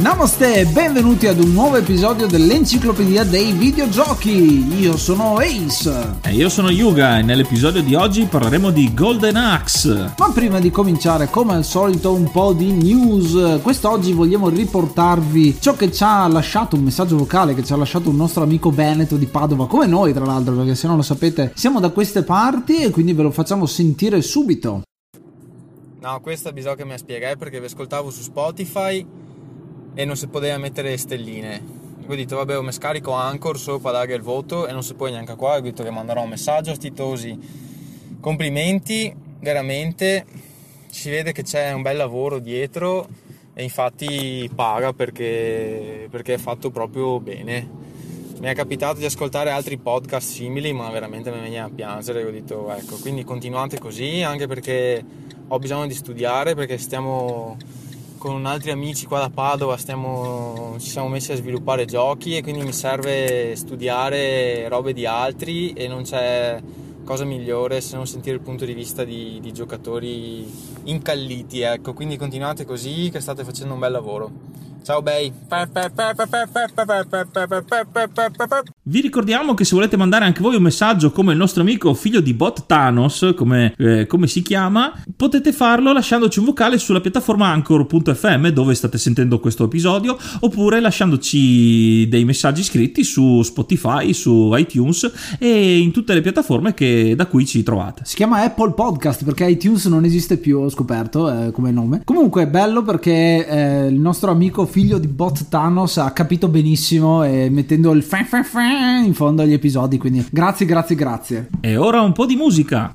Namaste e benvenuti ad un nuovo episodio dell'Enciclopedia dei Videogiochi. Io sono Ace. E io sono Yuga e nell'episodio di oggi parleremo di Golden Axe. Ma prima di cominciare, come al solito, un po' di news. Quest'oggi vogliamo riportarvi ciò che ci ha lasciato un messaggio vocale che ci ha lasciato un nostro amico Veneto di Padova, come noi tra l'altro, perché se non lo sapete siamo da queste parti e quindi ve lo facciamo sentire subito. No, questo bisogna che mi spiegare perché vi ascoltavo su Spotify e non si poteva mettere stelline. Ho detto, vabbè, mi scarico Anchor per dare il voto e non si può neanche qua. Ho detto che manderò un messaggio a Titosi. Complimenti, veramente. Si vede che c'è un bel lavoro dietro e infatti paga perché, perché è fatto proprio bene. Mi è capitato di ascoltare altri podcast simili, ma veramente mi veniva a piangere. Ho detto, ecco, quindi continuate così, anche perché ho bisogno di studiare, perché stiamo con altri amici qua da Padova stiamo, ci siamo messi a sviluppare giochi e quindi mi serve studiare robe di altri e non c'è cosa migliore se non sentire il punto di vista di, di giocatori incalliti, ecco, quindi continuate così che state facendo un bel lavoro. Ciao bei! Vi ricordiamo che se volete mandare anche voi un messaggio come il nostro amico figlio di bot Thanos, come, eh, come si chiama, potete farlo lasciandoci un vocale sulla piattaforma anchor.fm dove state sentendo questo episodio, oppure lasciandoci dei messaggi scritti su Spotify, su iTunes e in tutte le piattaforme che, da cui ci trovate. Si chiama Apple Podcast perché iTunes non esiste più, ho scoperto eh, come nome. Comunque è bello perché eh, il nostro amico figlio di bot Thanos ha capito benissimo e mettendo il fan fan fan in fondo agli episodi, quindi grazie, grazie, grazie. E ora un po' di musica.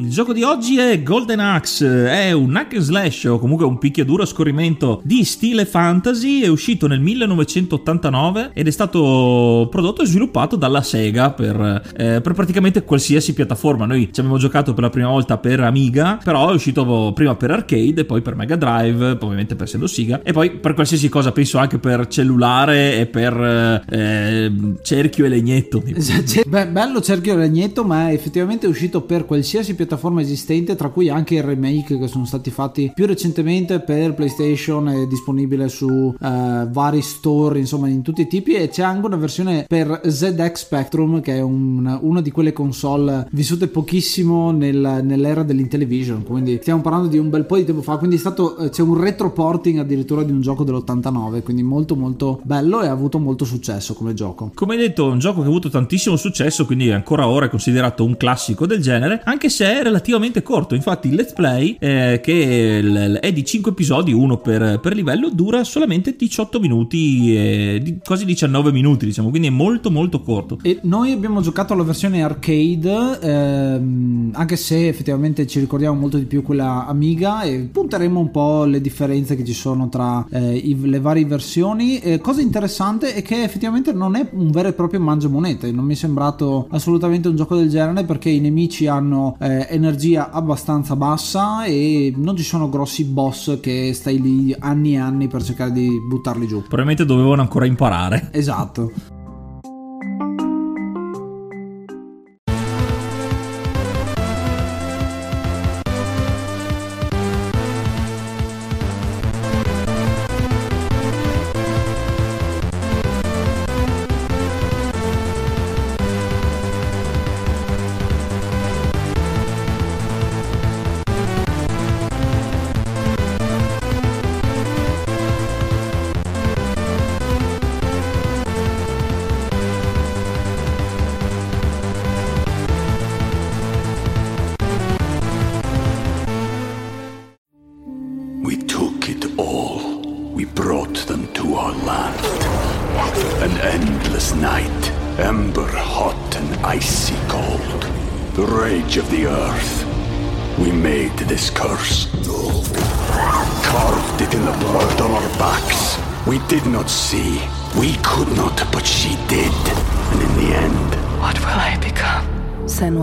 Il gioco di oggi è Golden Axe, è un hack and slash o comunque un picchiaduro a scorrimento di stile fantasy, è uscito nel 1989 ed è stato prodotto e sviluppato dalla Sega per, eh, per praticamente qualsiasi piattaforma. Noi ci abbiamo giocato per la prima volta per Amiga, però è uscito prima per arcade, poi per Mega Drive, ovviamente per essendo Sega, e poi per qualsiasi cosa, penso anche per cellulare e per eh, cerchio e legnetto. Beh, bello cerchio e legnetto, ma effettivamente è uscito per qualsiasi piattaforma esistente, tra cui anche i remake che sono stati fatti più recentemente per PlayStation, è disponibile su eh, vari store, insomma, in tutti i tipi. E c'è anche una versione per ZX Spectrum, che è un- una di quelle console vissute pochissimo nel- nell'era dell'Intellivision. Quindi stiamo parlando di un bel po' di tempo fa. Quindi stato, eh, c'è un retroporting addirittura di un gioco dell'89. Quindi molto, molto bello e ha avuto molto successo come gioco. Come detto, è un gioco che ha avuto tantissimo successo, quindi ancora ora è considerato un classico del genere, anche se è relativamente corto. Infatti, il let's play, eh, che è di 5 episodi, uno per, per livello, dura solamente 18 minuti, eh, quasi 19 minuti, diciamo, quindi è molto molto corto. E noi abbiamo giocato la versione arcade, ehm, anche se effettivamente ci ricordiamo molto di più quella Amiga e punteremo un po' le differenze che ci sono tra eh, i, le varie versioni. Eh, cosa interessante è che effettivamente non è un vero e proprio mangiamonete, non mi è sembrato assolutamente un gioco del genere perché i nemici hanno eh, energia abbastanza bassa e non ci sono grossi boss che stai lì anni e anni per cercare di buttarli giù. Probabilmente dovevano ancora imparare. Esatto.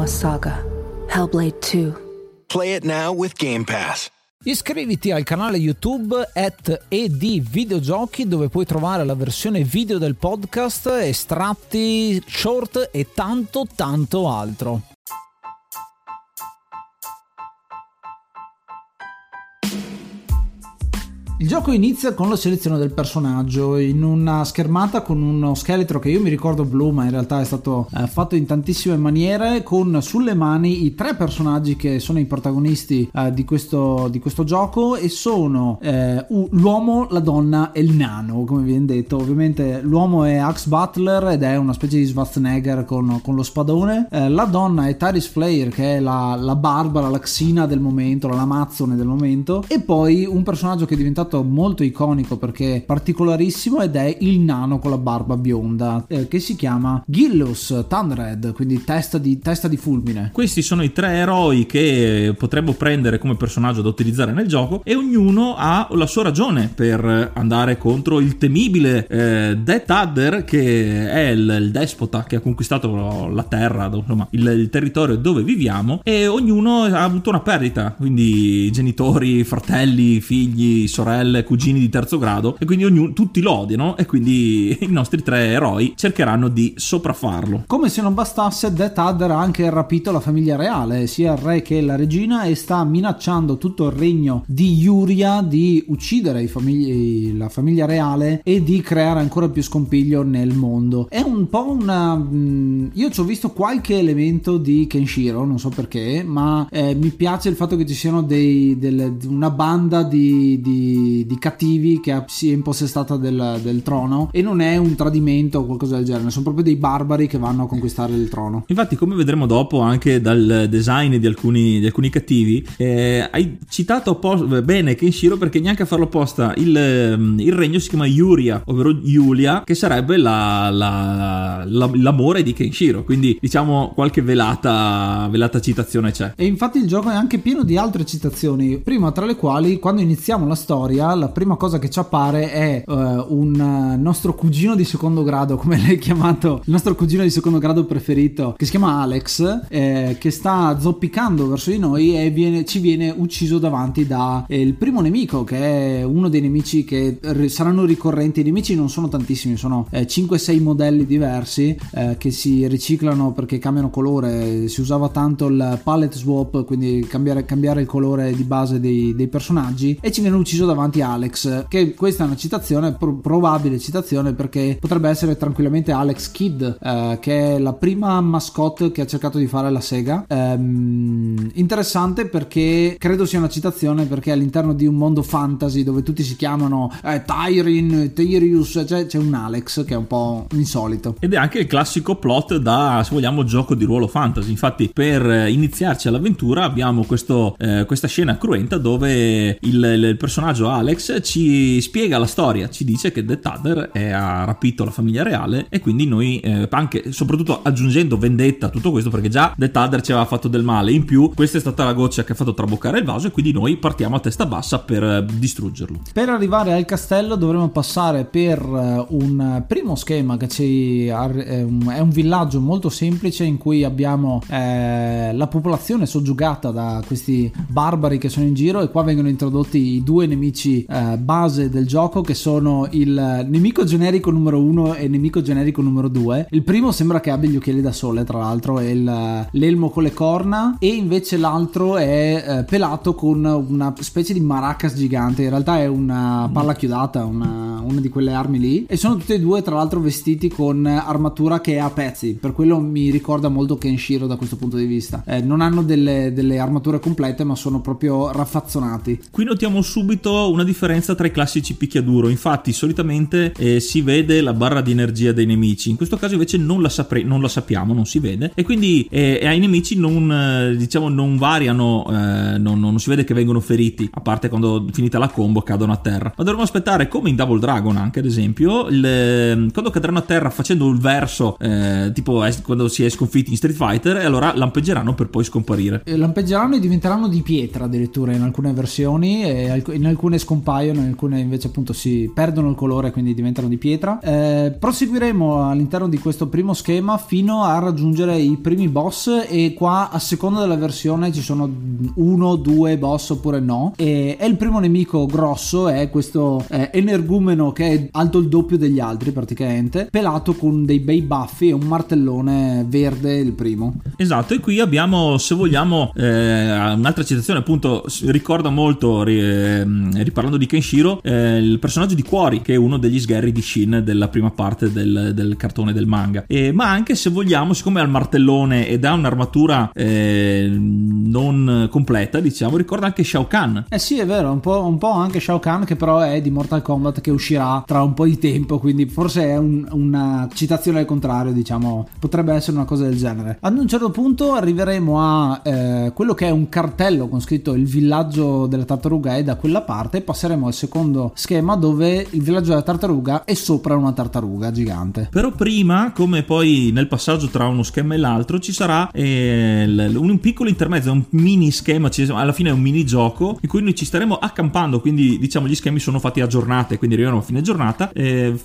Saga. Hellblade 2. Play it now with Game Pass. Iscriviti al canale YouTube at ed videogiochi dove puoi trovare la versione video del podcast, estratti, short e tanto tanto altro. Il gioco inizia con la selezione del personaggio in una schermata con uno scheletro che io mi ricordo blu, ma in realtà è stato eh, fatto in tantissime maniere, con sulle mani i tre personaggi che sono i protagonisti eh, di, questo, di, questo, gioco e sono eh, l'uomo, la donna e il nano, come viene detto. Ovviamente l'uomo è Axe Butler ed è una specie di Schwarzenegger con, con lo spadone. Eh, la donna è Taris Flair, che è la, la barbara, la xina del momento, la lamazzone del momento. E poi un personaggio che è diventato diventato molto iconico perché particolarissimo ed è il nano con la barba bionda eh, che si chiama Gillus Thunderhead, quindi testa di, testa di fulmine. Questi sono i tre eroi che potremmo prendere come personaggio da utilizzare nel gioco e ognuno ha la sua ragione per andare contro il temibile eh, Death Adder che è il, il, despota che ha conquistato la terra, insomma il, il territorio dove viviamo e ognuno ha avuto una perdita, quindi genitori, fratelli, figli, sorelle sorelle, cugini di terzo grado e quindi ognuno, tutti lo odiano e quindi i nostri tre eroi cercheranno di sopraffarlo. Come se non bastasse, Death Adder ha anche rapito la famiglia reale, sia il re che la regina e sta minacciando tutto il regno di Yuria di uccidere famigli, la famiglia reale e di creare ancora più scompiglio nel mondo. È un po' una... Mm, io ci ho visto qualche elemento di Kenshiro, non so perché, ma eh, mi piace il fatto che ci siano dei, delle, una banda di, di di, cattivi che si è impossessata del, del, trono e non è un tradimento o qualcosa del genere, sono proprio dei barbari che vanno a conquistare il trono. Infatti, come vedremo dopo anche dal design di alcuni, di alcuni cattivi, eh, hai citato po- bene Kenshiro perché neanche a farlo apposta il, il, regno si chiama Yuria, ovvero Giulia, che sarebbe la, la, la, l'amore di Kenshiro, quindi diciamo qualche velata, velata citazione c'è. E infatti il gioco è anche pieno di altre citazioni, prima tra le quali quando iniziamo la storia storia, la prima cosa che ci appare è uh, un uh, nostro cugino di secondo grado, come l'hai chiamato, il nostro cugino di secondo grado preferito, che si chiama Alex, eh, che sta zoppicando verso di noi e viene, ci viene ucciso davanti da eh, primo nemico, che è uno dei nemici che r- saranno ricorrenti. I nemici non sono tantissimi, sono eh, 5-6 modelli diversi eh, che si riciclano perché cambiano colore. Si usava tanto il palette swap, quindi cambiare, cambiare il colore di base dei, dei personaggi, e ci viene ucciso davanti davanti Alex, che questa è una citazione, pro- probabile citazione perché potrebbe essere tranquillamente Alex Kidd, eh, che è la prima mascotte che ha cercato di fare la Sega. Ehm, interessante perché credo sia una citazione perché all'interno di un mondo fantasy dove tutti si chiamano eh, Tyrin, Tyrius, cioè c'è un Alex che è un po' insolito. Ed è anche il classico plot da, se vogliamo, gioco di ruolo fantasy. Infatti, per iniziarci all'avventura abbiamo questo, eh, questa scena cruenta dove il, il, personaggio Alex ci spiega la storia, ci dice che The Tather ha rapito la famiglia reale e quindi noi, eh, anche soprattutto aggiungendo vendetta a tutto questo, perché già The Tather ci aveva fatto del male, in più questa è stata la goccia che ha fatto traboccare il vaso e quindi noi partiamo a testa bassa per eh, distruggerlo. Per arrivare al castello dovremo passare per eh, un primo schema che ci è un villaggio molto semplice in cui abbiamo eh, la popolazione soggiogata da questi barbari che sono in giro e qua vengono introdotti i due nemici eh, base del gioco che sono il nemico generico numero uno e il nemico generico numero due. Il primo sembra che abbia gli occhiali da sole tra l'altro è il, l'elmo con le corna. E invece l'altro è eh, pelato con una specie di maracas gigante. In realtà è una palla chiodata una, una di quelle armi lì. E sono tutti e due tra l'altro vestiti con armatura che è a pezzi. Per quello mi ricorda molto Kenshiro da questo punto di vista. Eh, non hanno delle, delle, armature complete ma sono proprio raffazzonati. Qui notiamo subito una differenza tra i classici picchiaduro. Infatti solitamente eh, si vede la barra di energia dei nemici. In questo caso invece non la, sapre- non la sappiamo non si vede. E quindi eh, ai nemici non eh, diciamo non variano eh, non, non si vede che vengono feriti a parte quando finita la combo cadono a terra. Ma dovremmo aspettare come in Double Dragon anche ad esempio il, ehm, quando cadranno a terra facendo il verso eh, tipo quando si è sconfitti in Street Fighter e allora lampeggeranno per poi scomparire. Lampeggeranno e diventeranno di pietra addirittura in alcune versioni e in alcune scompaiono in alcune invece appunto si perdono il colore quindi diventano di pietra. Eh, proseguiremo all'interno di questo primo schema fino a raggiungere i primi boss e qua a seconda della versione ci sono uno due boss oppure no. E, e il primo nemico grosso è questo eh, energumeno che è alto il doppio degli altri praticamente pelato con dei bei baffi e un martellone verde il primo. Esatto e qui abbiamo se vogliamo eh, un'altra citazione appunto ricorda molto eh, riparlando di Kenshiro eh, il personaggio di Quori che è uno degli sgherri di Shin della prima parte del, del cartone del manga. E, ma anche se vogliamo siccome ha il martellone ed ha un'armatura eh, non completa diciamo ricorda anche Shao Kahn. Eh sì è vero un po', un po' anche Shao Kahn che però è di Mortal Kombat che uscirà tra un po' di tempo quindi forse è un, una citazione al contrario diciamo potrebbe essere una cosa del genere. Ad un certo punto arriveremo a eh, quello che è un cartello con scritto il villaggio della tartaruga è da quella parte passeremo al secondo schema dove il villaggio della tartaruga è sopra una tartaruga gigante. Però prima come poi nel passaggio tra uno schema e l'altro ci sarà eh, un piccolo intermezzo un mini schema alla fine è un mini gioco in cui noi ci staremo accampando quindi diciamo gli schemi sono fatti a giornate quindi arrivano a fine giornata eh,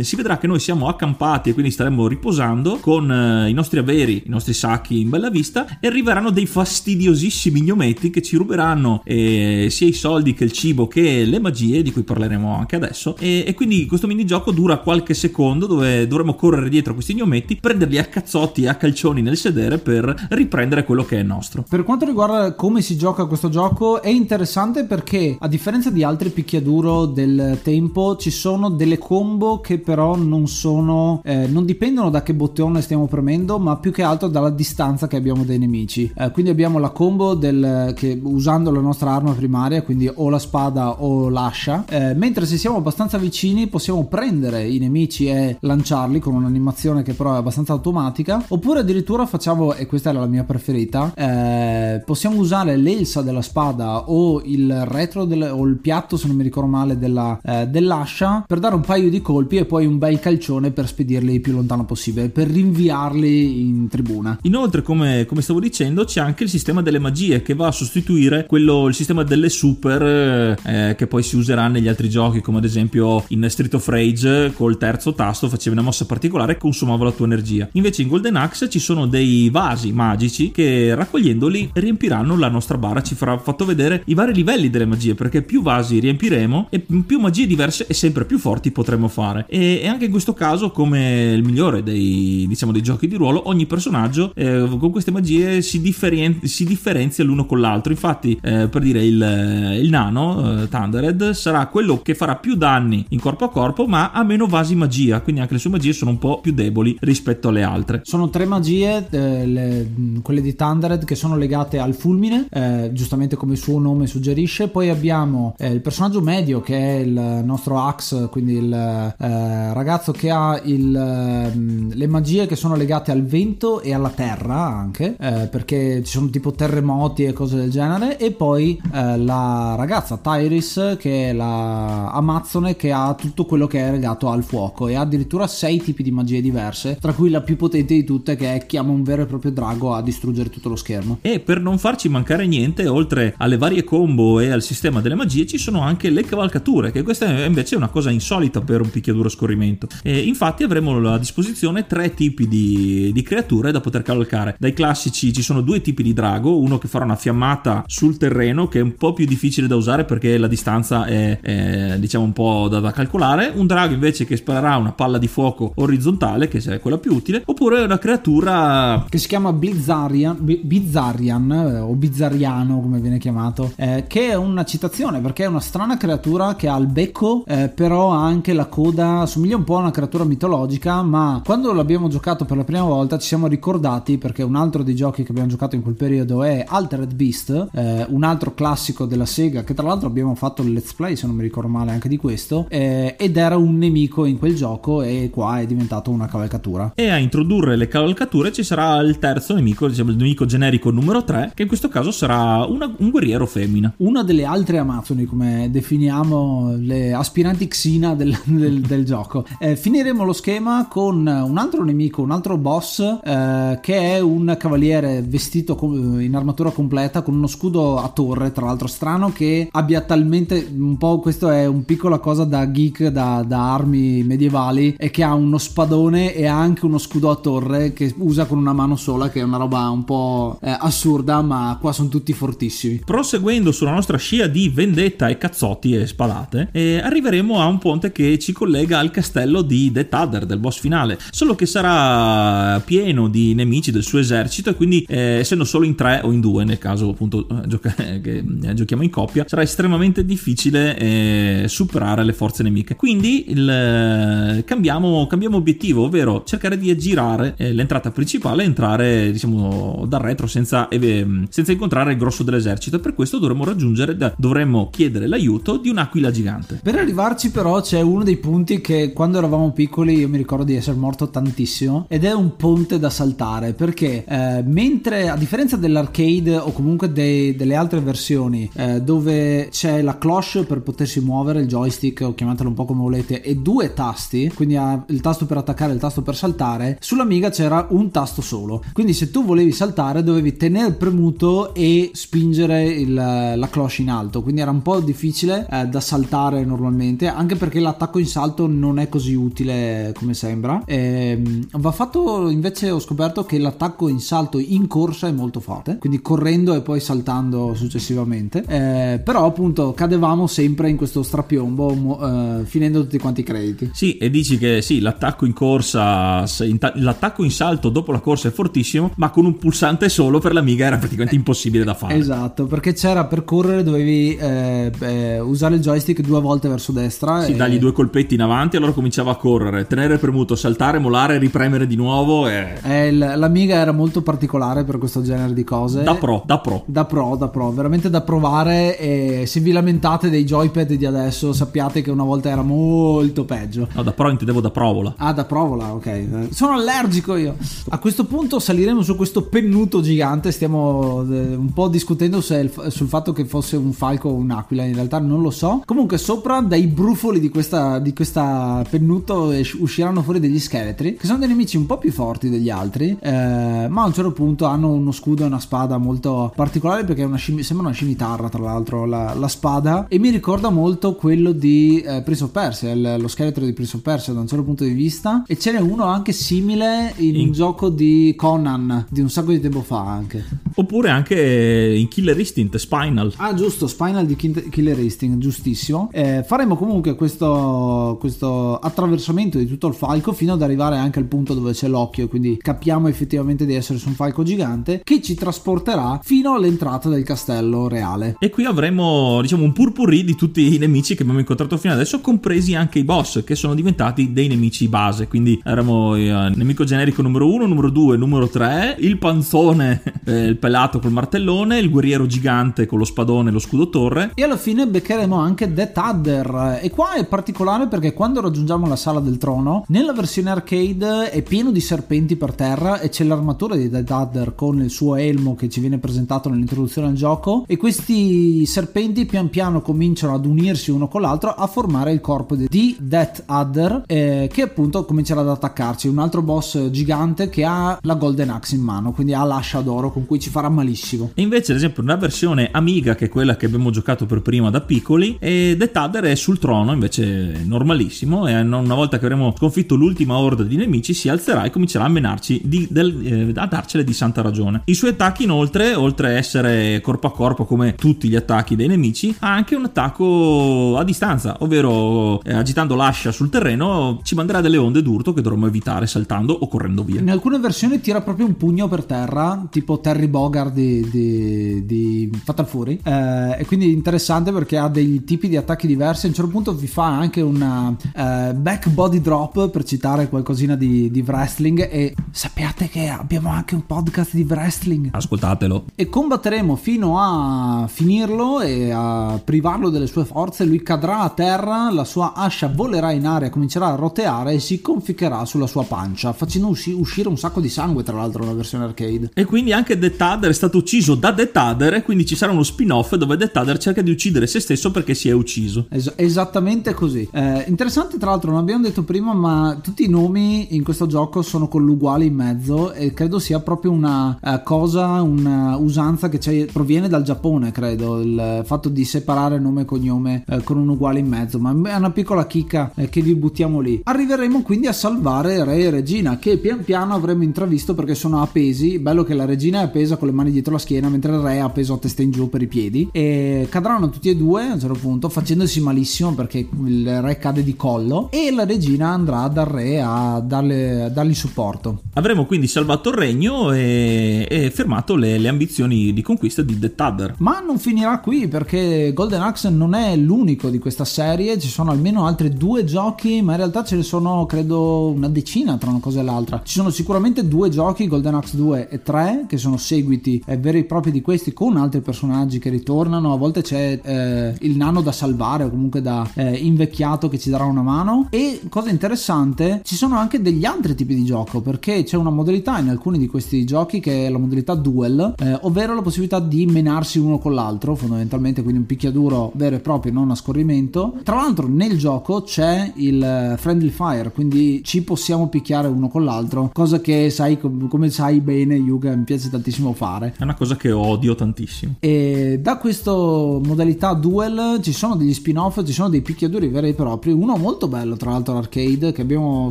si vedrà che noi siamo accampati e quindi staremo riposando con eh, i nostri averi i nostri sacchi in bella vista e arriveranno dei fastidiosissimi gnometti che ci ruberanno eh, sia i soldi che il cibo che le magie di cui parleremo anche adesso e, e quindi questo minigioco dura qualche secondo dove dovremo correre dietro questi gnometti prenderli a cazzotti e a calcioni nel sedere per riprendere quello che è nostro. Per quanto riguarda come si gioca questo gioco è interessante perché a differenza di altri picchiaduro del tempo ci sono delle combo che però non sono eh, non dipendono da che bottone stiamo premendo ma più che altro dalla distanza che abbiamo dai nemici. Eh, quindi abbiamo la combo del, che usando la nostra arma primaria quindi o la spada o l'ascia. Eh, mentre se siamo abbastanza vicini possiamo prendere i nemici e lanciarli con un'animazione che però è abbastanza automatica. Oppure addirittura facciamo e questa era la mia preferita eh, possiamo usare l'elsa della spada o il retro del, o il piatto se non mi ricordo male della, eh, dell'ascia per dare un paio di colpi e poi un bel calcione per spedirli il più lontano possibile per rinviarli in tribuna. Inoltre come, come stavo dicendo c'è anche il sistema delle magie che va a sostituire quello, il sistema delle super eh, che poi si userà negli altri giochi come ad esempio in Street of Rage col terzo tasto facevi una mossa particolare e consumava la tua energia. Invece in Golden Axe ci sono dei vasi magici che raccogliendoli riempiranno la nostra bara ci farà fatto vedere i vari livelli delle magie perché più vasi riempiremo e più magie diverse e sempre più forti potremo fare. E, e anche in questo caso come il migliore dei diciamo dei giochi di ruolo ogni personaggio eh, con queste magie si, differen- si, differenzia l'uno con l'altro. Infatti eh, per dire il, il nano eh, Thundered sarà quello che farà più danni in corpo a corpo ma ha meno vasi magia, quindi anche le sue magie sono un po' più deboli rispetto alle altre. Sono tre magie, eh, le- quelle di Thundered, che sono legate al fulmine, eh, giustamente come il suo nome suggerisce. Poi abbiamo eh, il personaggio medio, che è il nostro Axe, quindi il eh, ragazzo che ha il, le magie che sono legate al vento e alla terra anche, eh, perché ci sono tipo terremoti e cose del genere. E poi eh, la ragazza Tyris, che è la Amazzone, che ha tutto quello che è legato al fuoco e ha addirittura sei tipi di magie diverse, tra cui la più potente di tutte che è chiama un vero e proprio drago a distruggere tutto lo schermo. E per non farci mancare niente, oltre alle varie combo e al sistema delle magie, ci sono anche le cavalcature, che questa è invece una cosa insolita per un picchiaduro scorrimento. E infatti avremo a disposizione tre tipi di, di creature da poter cavalcare. Dai classici ci sono due tipi di drago, uno che farà una fiammata sul terreno, che è un po' più difficile da usare perché la distanza è, è, diciamo un po' da, da calcolare, un drago invece che sparerà una palla di fuoco orizzontale, che è quella più utile, oppure una creatura che si chiama Blizzarian, Bi- Bizzarian eh, o Bizzariano come viene chiamato, eh, che è una citazione perché è una strana creatura che ha il becco, eh, però ha anche la coda, somiglia un po' a una creatura mitologica, ma quando l'abbiamo giocato per la prima volta ci siamo ricordati perché un altro dei giochi che abbiamo giocato in quel periodo è Altered Beast, eh, un altro classico della Sega che tra l'altro abbiamo fatto il let's play se non mi ricordo male anche di questo, eh, ed era un nemico in quel gioco e qua è diventato una cavalcatura. e a introdurre le cavalcature ci sarà il terzo nemico, diciamo il nemico generico numero 3, che in questo caso sarà una- un guerriero femmina. una delle altre Amazzoni, come definiamo le aspiranti Xina del, del- del gioco. Eh, finiremo lo schema con un altro nemico, un altro boss, eh, che è un cavaliere vestito in armatura completa con uno scudo a torre, tra l'altro strano, che abbia talmente un po'. Questo è un piccola cosa da geek, da, da armi medievali, e che ha uno spadone e ha anche uno scudo a torre che usa con una mano sola, che è una roba un po' eh, assurda, ma qua sono tutti fortissimi. Proseguendo sulla nostra scia di vendetta e cazzotti e spadate, eh, arriveremo a un ponte che ci collega al castello di The Tadder del boss finale. Solo che sarà pieno di nemici del suo esercito e quindi, eh, essendo solo in tre o in due, nel caso appunto eh, gioca- che eh, giochiamo in coppia, sarà estremamente difficile eh, superare le forze nemiche. Quindi il, eh, cambiamo, cambiamo obiettivo, ovvero cercare di aggirare eh, l'entrata principale e entrare diciamo dal retro senza, eh, senza incontrare il grosso dell'esercito. Per questo dovremmo raggiungere, dovremmo chiedere l'aiuto di un'aquila gigante. Per arrivarci però c'è uno dei punti che quando eravamo piccoli io mi ricordo di essere morto tantissimo ed è un ponte da saltare perché eh, mentre a differenza dell'arcade o comunque dei- delle altre versioni dove c'è la cloche per potersi muovere il joystick o chiamatelo un po' come volete e due tasti quindi il tasto per attaccare e il tasto per saltare sull'Amiga c'era un tasto solo. Quindi se tu volevi saltare dovevi tenere premuto e spingere il- la cloche in alto. Quindi era un po' difficile eh, da saltare normalmente anche perché l'attacco in salto non è così utile come sembra. Ehm, va fatto invece ho scoperto che l'attacco in salto in corsa è molto forte quindi correndo e poi saltando successivamente. Eh, però appunto cadevamo sempre in questo strapiombo eh, finendo tutti quanti i crediti Sì, e dici che sì, l'attacco in corsa, in ta- l'attacco in salto dopo la corsa è fortissimo, ma con un pulsante solo per l'amiga era praticamente impossibile da fare. Esatto, perché c'era per correre dovevi eh, eh, usare il joystick due volte verso destra. Sì, e- dagli due colpetti in avanti, allora cominciava a correre, tenere premuto, saltare, molare, ripremere di nuovo e... eh, l'Amiga era molto particolare per questo genere di cose. Da pro, da pro. Da pro, da pro, veramente da provare e se vi lamentate dei joypad di adesso sappiate che una volta era molto peggio. No, da pro intendevo da provola. Ah, da provola, ok. Sono allergico io. A questo punto saliremo su questo pennuto gigante. Stiamo eh, un po' discutendo se sul fatto che fosse un falco o un'aquila. In realtà non lo so. Comunque, sopra dai brufoli di questa, di questa pennuto usciranno fuori degli scheletri. Che sono dei nemici un po' più forti degli altri. eh, ma a un certo punto hanno uno scudo e una spada molto particolare. Perché è una scimi- sembra una scimitarra, tra l'altro, la, la spada. E mi ricorda molto quello di eh, Prince of Persia, il- lo scheletro di Prince of Persia da un certo punto di vista. E ce n'è uno anche simile in, un In- gioco di Conan di un sacco di tempo fa anche. Oppure anche in Killer Instinct, Spinal. Ah, giusto, Spinal di Killer Instinct, giustissimo. Eh, faremo comunque questo, questo attraversamento di tutto il falco fino ad arrivare anche al punto dove c'è l'occhio, quindi capiamo effettivamente di essere su un falco gigante che ci trasporterà fino all'entrata del castello reale. E qui avremo, diciamo un purpurri di tutti i nemici che abbiamo incontrato fino adesso, compresi anche i boss che sono diventati dei nemici base. Quindi eravamo il eh, nemico generico numero 1, numero 2, numero 3, il panzone, eh, il pelato col martellone, il guerriero gigante con lo spadone e lo scudo torre. E alla fine beccheremo anche Death Adder. E qua è particolare perché quando raggiungiamo la sala del trono, nella versione arcade è pieno di serpenti per terra e c'è l'armatura di Death Adder con il suo elmo che ci viene presentato nell'introduzione al gioco e questi serpenti pian piano cominciano ad unirsi uno con l'altro a formare il corpo di Death Adder eh, che appunto comincerà ad attaccarci. Un altro boss gigante che ha la Golden Axe in mano, quindi ha l'ascia d'oro con cui ci farà malissimo. E invece, ad esempio, una versione Amiga, che è quella che abbiamo giocato per prima da piccoli, e Death Adder è sul trono, invece normalissimo, e una volta che avremo sconfitto l'ultima orda di nemici si alzerà e comincerà a menarci di, del, eh, a darcele di santa ragione. I suoi attacchi inoltre, oltre a essere corpo a corpo come tutti gli attacchi dei nemici, ha anche un attacco a distanza, ovvero eh, agitando l'ascia sul terreno ci manderà delle onde d'urto che dovremo evitare saltando o correndo via. In alcune versioni tira proprio un pugno per terra, tipo Terry Bogard di, di, di Fatal Fury, eh, e quindi interessante perché ha dei tipi di attacchi diversi. A un certo punto vi fa anche una eh, back body drop per citare qualcosina di, di wrestling. E sappiate che abbiamo anche un podcast di wrestling. Ascoltatelo. E combatteremo fino a finirlo e a privarlo delle sue forze. Lui cadrà a terra, la sua ascia volerà in aria, comincerà a roteare e si conficcherà sulla sua pancia, facendo uscire un sacco di sangue, tra l'altro, nella versione arcade. E quindi anche Death Adder è stato ucciso da Death Adder, e quindi ci sarà uno spin-off dove Death Adder cerca di uccidere se stesso perché si è ucciso. Es- esattamente così. Eh, interessante, tra l'altro, non abbiamo detto prima, ma tutti i nomi in questo gioco sono con l'uguale in mezzo, e credo sia proprio una uh, cosa, una usanza che proviene dal Giappone, credo, il fatto di separare nome e cognome uh, con un uguale in mezzo. Ma è una piccola chicca uh, che vi buttiamo lì. Arriveremo quindi a salvare Re e Regina, che pian piano avremo intravisto perché sono appesi. Bello che la regina è appesa con le mani dietro la schiena, mentre il re è appeso a testa in giù per i piedi. E cadranno tutti e due a un certo punto, facendosi malissimo perché il re cade di collo. E la regina andrà dal re a, darle, a dargli supporto. Avremo quindi salvato il regno e, e fermato le, le, ambizioni di conquista di The Tadder. Ma non finirà qui perché Golden Axe non è l'unico di questa serie, ci sono almeno altri due giochi, ma in realtà ce ne sono credo una decina tra una cosa e l'altra. Ci sono sicuramente due giochi, Golden Axe 2 e 3, che sono seguiti eh, veri e propri di questi con altri personaggi che ritornano. A volte c'è eh, il nano da salvare o comunque da eh, invecchiato che ci darà una mano. E cosa interessante, ci sono anche degli altri tipi di gioco perché c'è una modalità in alcuni di questi giochi che è la modalità duel, eh, ovvero la possibilità di menarsi uno con l'altro, fondamentalmente quindi un picchiaduro vero e proprio, non a scorrimento. Tra l'altro nel gioco c'è il eh, friendly fire, quindi ci possiamo picchiare uno con l'altro, cosa che sai come sai bene Yuga mi piace tantissimo fare. È una cosa che odio tantissimo. E da questa modalità duel ci sono degli spin-off, ci sono dei picchiaduri veri e propri, uno molto bello tra l'altro l'arcade che abbiamo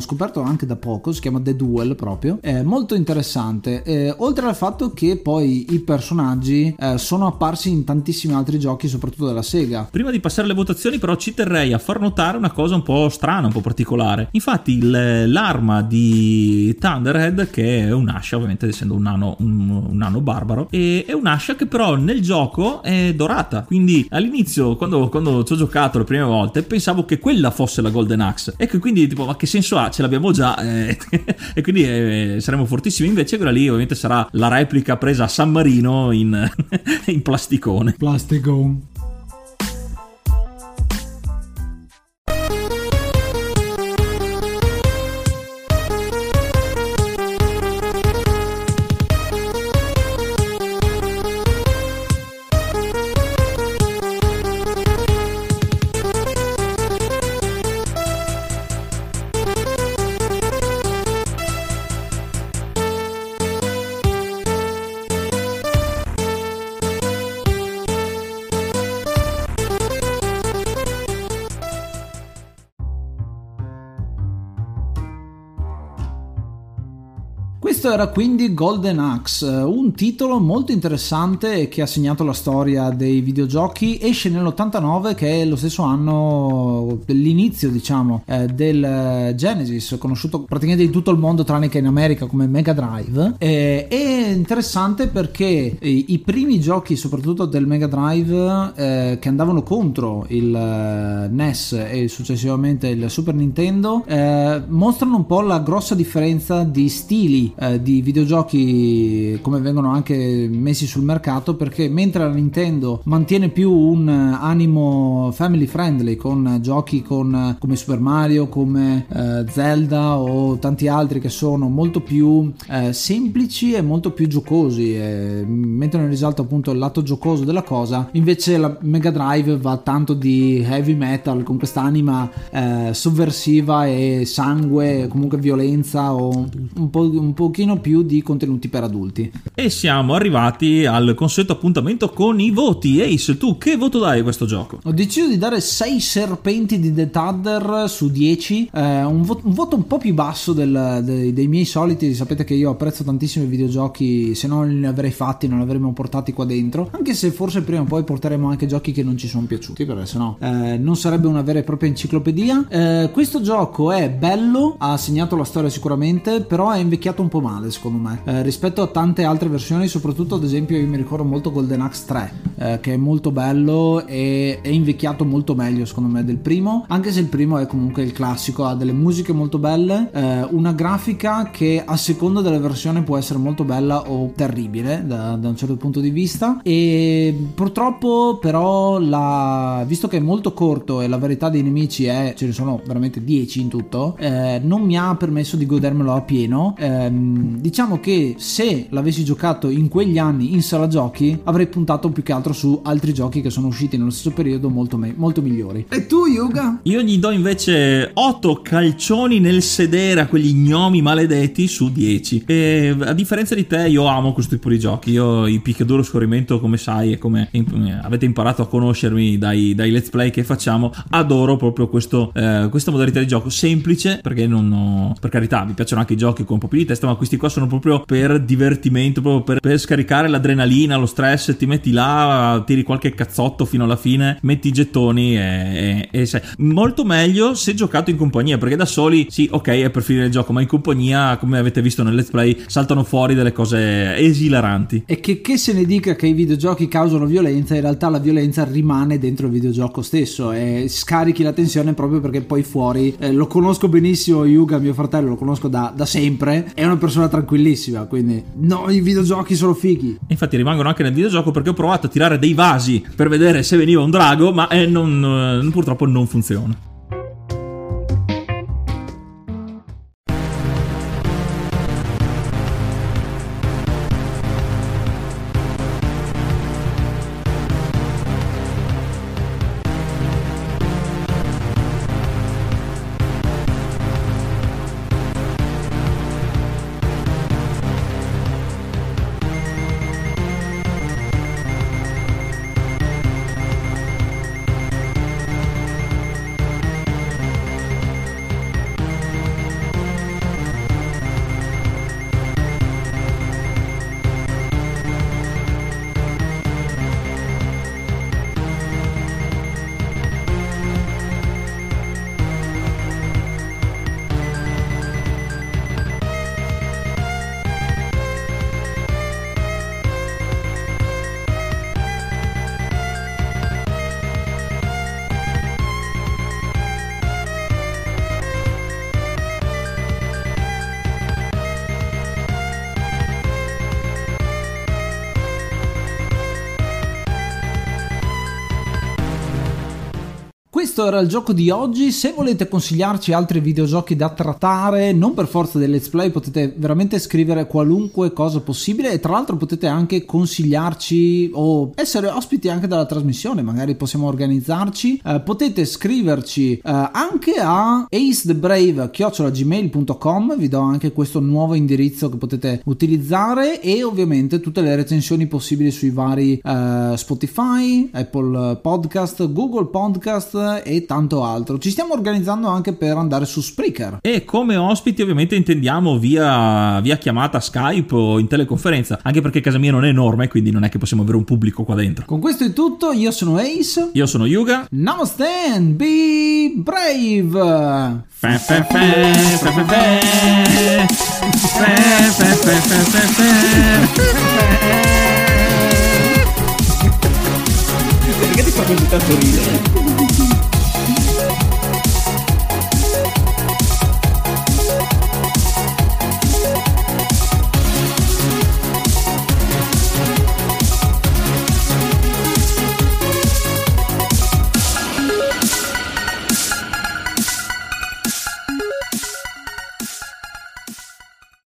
scoperto anche da poco, si chiama The Duel proprio, è molto interessante, eh, oltre al fatto che poi i personaggi eh, sono apparsi in tantissimi altri giochi, soprattutto della Sega. Prima di passare alle votazioni però ci terrei a far notare una cosa un po' strana, un po' particolare. Infatti il, l'arma di Thunderhead, che è un'ascia, ovviamente essendo un nano, un, un nano barbaro, e è un'ascia che però nel gioco è dorata. Quindi all'inizio, quando, quando ci ho giocato le prime volte, pensavo che quella fosse la Golden Axe. Ecco, quindi tipo, ma che senso ha? Ce l'abbiamo già. Eh, e quindi eh, saremo fortissimi. Invece quella lì ovviamente sarà la replica presa a San Marino in, in plasticone. Plasticone. Era quindi Golden Axe, un titolo molto interessante che ha segnato la storia dei videogiochi. Esce nell'89, che è lo stesso anno dell'inizio, diciamo, eh, del Genesis, conosciuto praticamente in tutto il mondo tranne che in America come Mega Drive. Eh, è interessante perché i, i primi giochi, soprattutto del Mega Drive, eh, che andavano contro il eh, NES e successivamente il Super Nintendo, eh, mostrano un po' la grossa differenza di stili eh, di videogiochi come vengono anche messi sul mercato perché mentre la Nintendo mantiene più un animo family friendly con giochi con, come Super Mario, come eh, Zelda o tanti altri che sono molto più eh, semplici e molto più giocosi e mettono in risalto appunto il lato giocoso della cosa invece la Mega Drive va tanto di heavy metal con quest'anima eh, sovversiva e sangue comunque violenza o un po', un pochino più di contenuti per adulti. E siamo arrivati al consueto appuntamento con i voti. Ace, tu che voto dai a questo gioco? Ho deciso di dare 6 serpenti di The Tudder su 10, eh, un, vo- un, voto un po' più basso del, dei, dei miei soliti. Sapete che io apprezzo tantissimo i videogiochi, se non li avrei fatti non li avremmo portati qua dentro. Anche se forse prima o poi porteremo anche giochi che non ci sono piaciuti, perché sennò eh, non sarebbe una vera e propria enciclopedia. Eh, questo gioco è bello, ha segnato la storia sicuramente, però è invecchiato un po' male secondo me. Eh, rispetto a tante altre versioni soprattutto ad esempio io mi ricordo molto Golden Axe 3 eh, che è molto bello e è invecchiato molto meglio secondo me del primo anche se il primo è comunque il classico ha delle musiche molto belle eh, una grafica che a seconda della versione può essere molto bella o terribile da, da un certo punto di vista. E purtroppo però la, visto che è molto corto e la varietà dei nemici è ce ne sono veramente 10 in tutto eh, non mi ha permesso di godermelo a pieno ehm, diciamo che se l'avessi giocato in quegli anni in sala giochi avrei puntato più che altro su altri giochi che sono usciti nello stesso periodo molto, me- molto migliori. E tu Yuga? Io gli do invece 8 calcioni nel sedere a quegli gnomi maledetti su 10. E a differenza di te io amo questo tipo di giochi. Io i picchiaduro scorrimento come sai e come imp- avete imparato a conoscermi dai, dai, let's play che facciamo, adoro proprio questo, eh, questa modalità di gioco semplice perché non ho, per carità mi piacciono anche i giochi con un po' più di testa ma questi qua sono proprio per divertimento, proprio per, per, scaricare l'adrenalina, lo stress, ti metti là, tiri qualche cazzotto fino alla fine, metti i gettoni e, e, e sei. Molto meglio se giocato in compagnia, perché da soli, sì, ok, è per finire il gioco, ma in compagnia, come avete visto nel let's play, saltano fuori delle cose esilaranti. E che, che se ne dica che i videogiochi causano violenza, in realtà la violenza rimane dentro il videogioco stesso e scarichi la tensione proprio perché poi fuori, eh, lo conosco benissimo, Yuga, mio fratello, lo conosco da, da sempre, è una persona tranquillissima, quindi no, i videogiochi sono fighi. Infatti rimangono anche nel videogioco perché ho provato a tirare dei vasi per vedere se veniva un drago, ma eh, non, eh, purtroppo non funziona. Questo era il gioco di oggi. Se volete consigliarci altri videogiochi da trattare, non per forza del let's play, potete veramente scrivere qualunque cosa possibile. E tra l'altro potete anche consigliarci o essere ospiti anche della trasmissione. Magari possiamo organizzarci. Eh, potete scriverci eh, anche a acethebrave.gmail.com. Vi do anche questo nuovo indirizzo che potete utilizzare. E ovviamente tutte le recensioni possibili sui vari eh, Spotify, Apple Podcast, Google Podcast e tanto altro. Ci stiamo organizzando anche per andare su Spreaker. E come ospiti ovviamente intendiamo via, via chiamata Skype o in teleconferenza, anche perché casa mia non è enorme, quindi non è che possiamo avere un pubblico qua dentro. Con questo è tutto, io sono Ace. Io sono Yuga. Namaste, be brave. Fe, fe, fe, fe, fe, fe. Fe, fe, fe, fe, fe, fe. Perché ti fa così tanto ridere?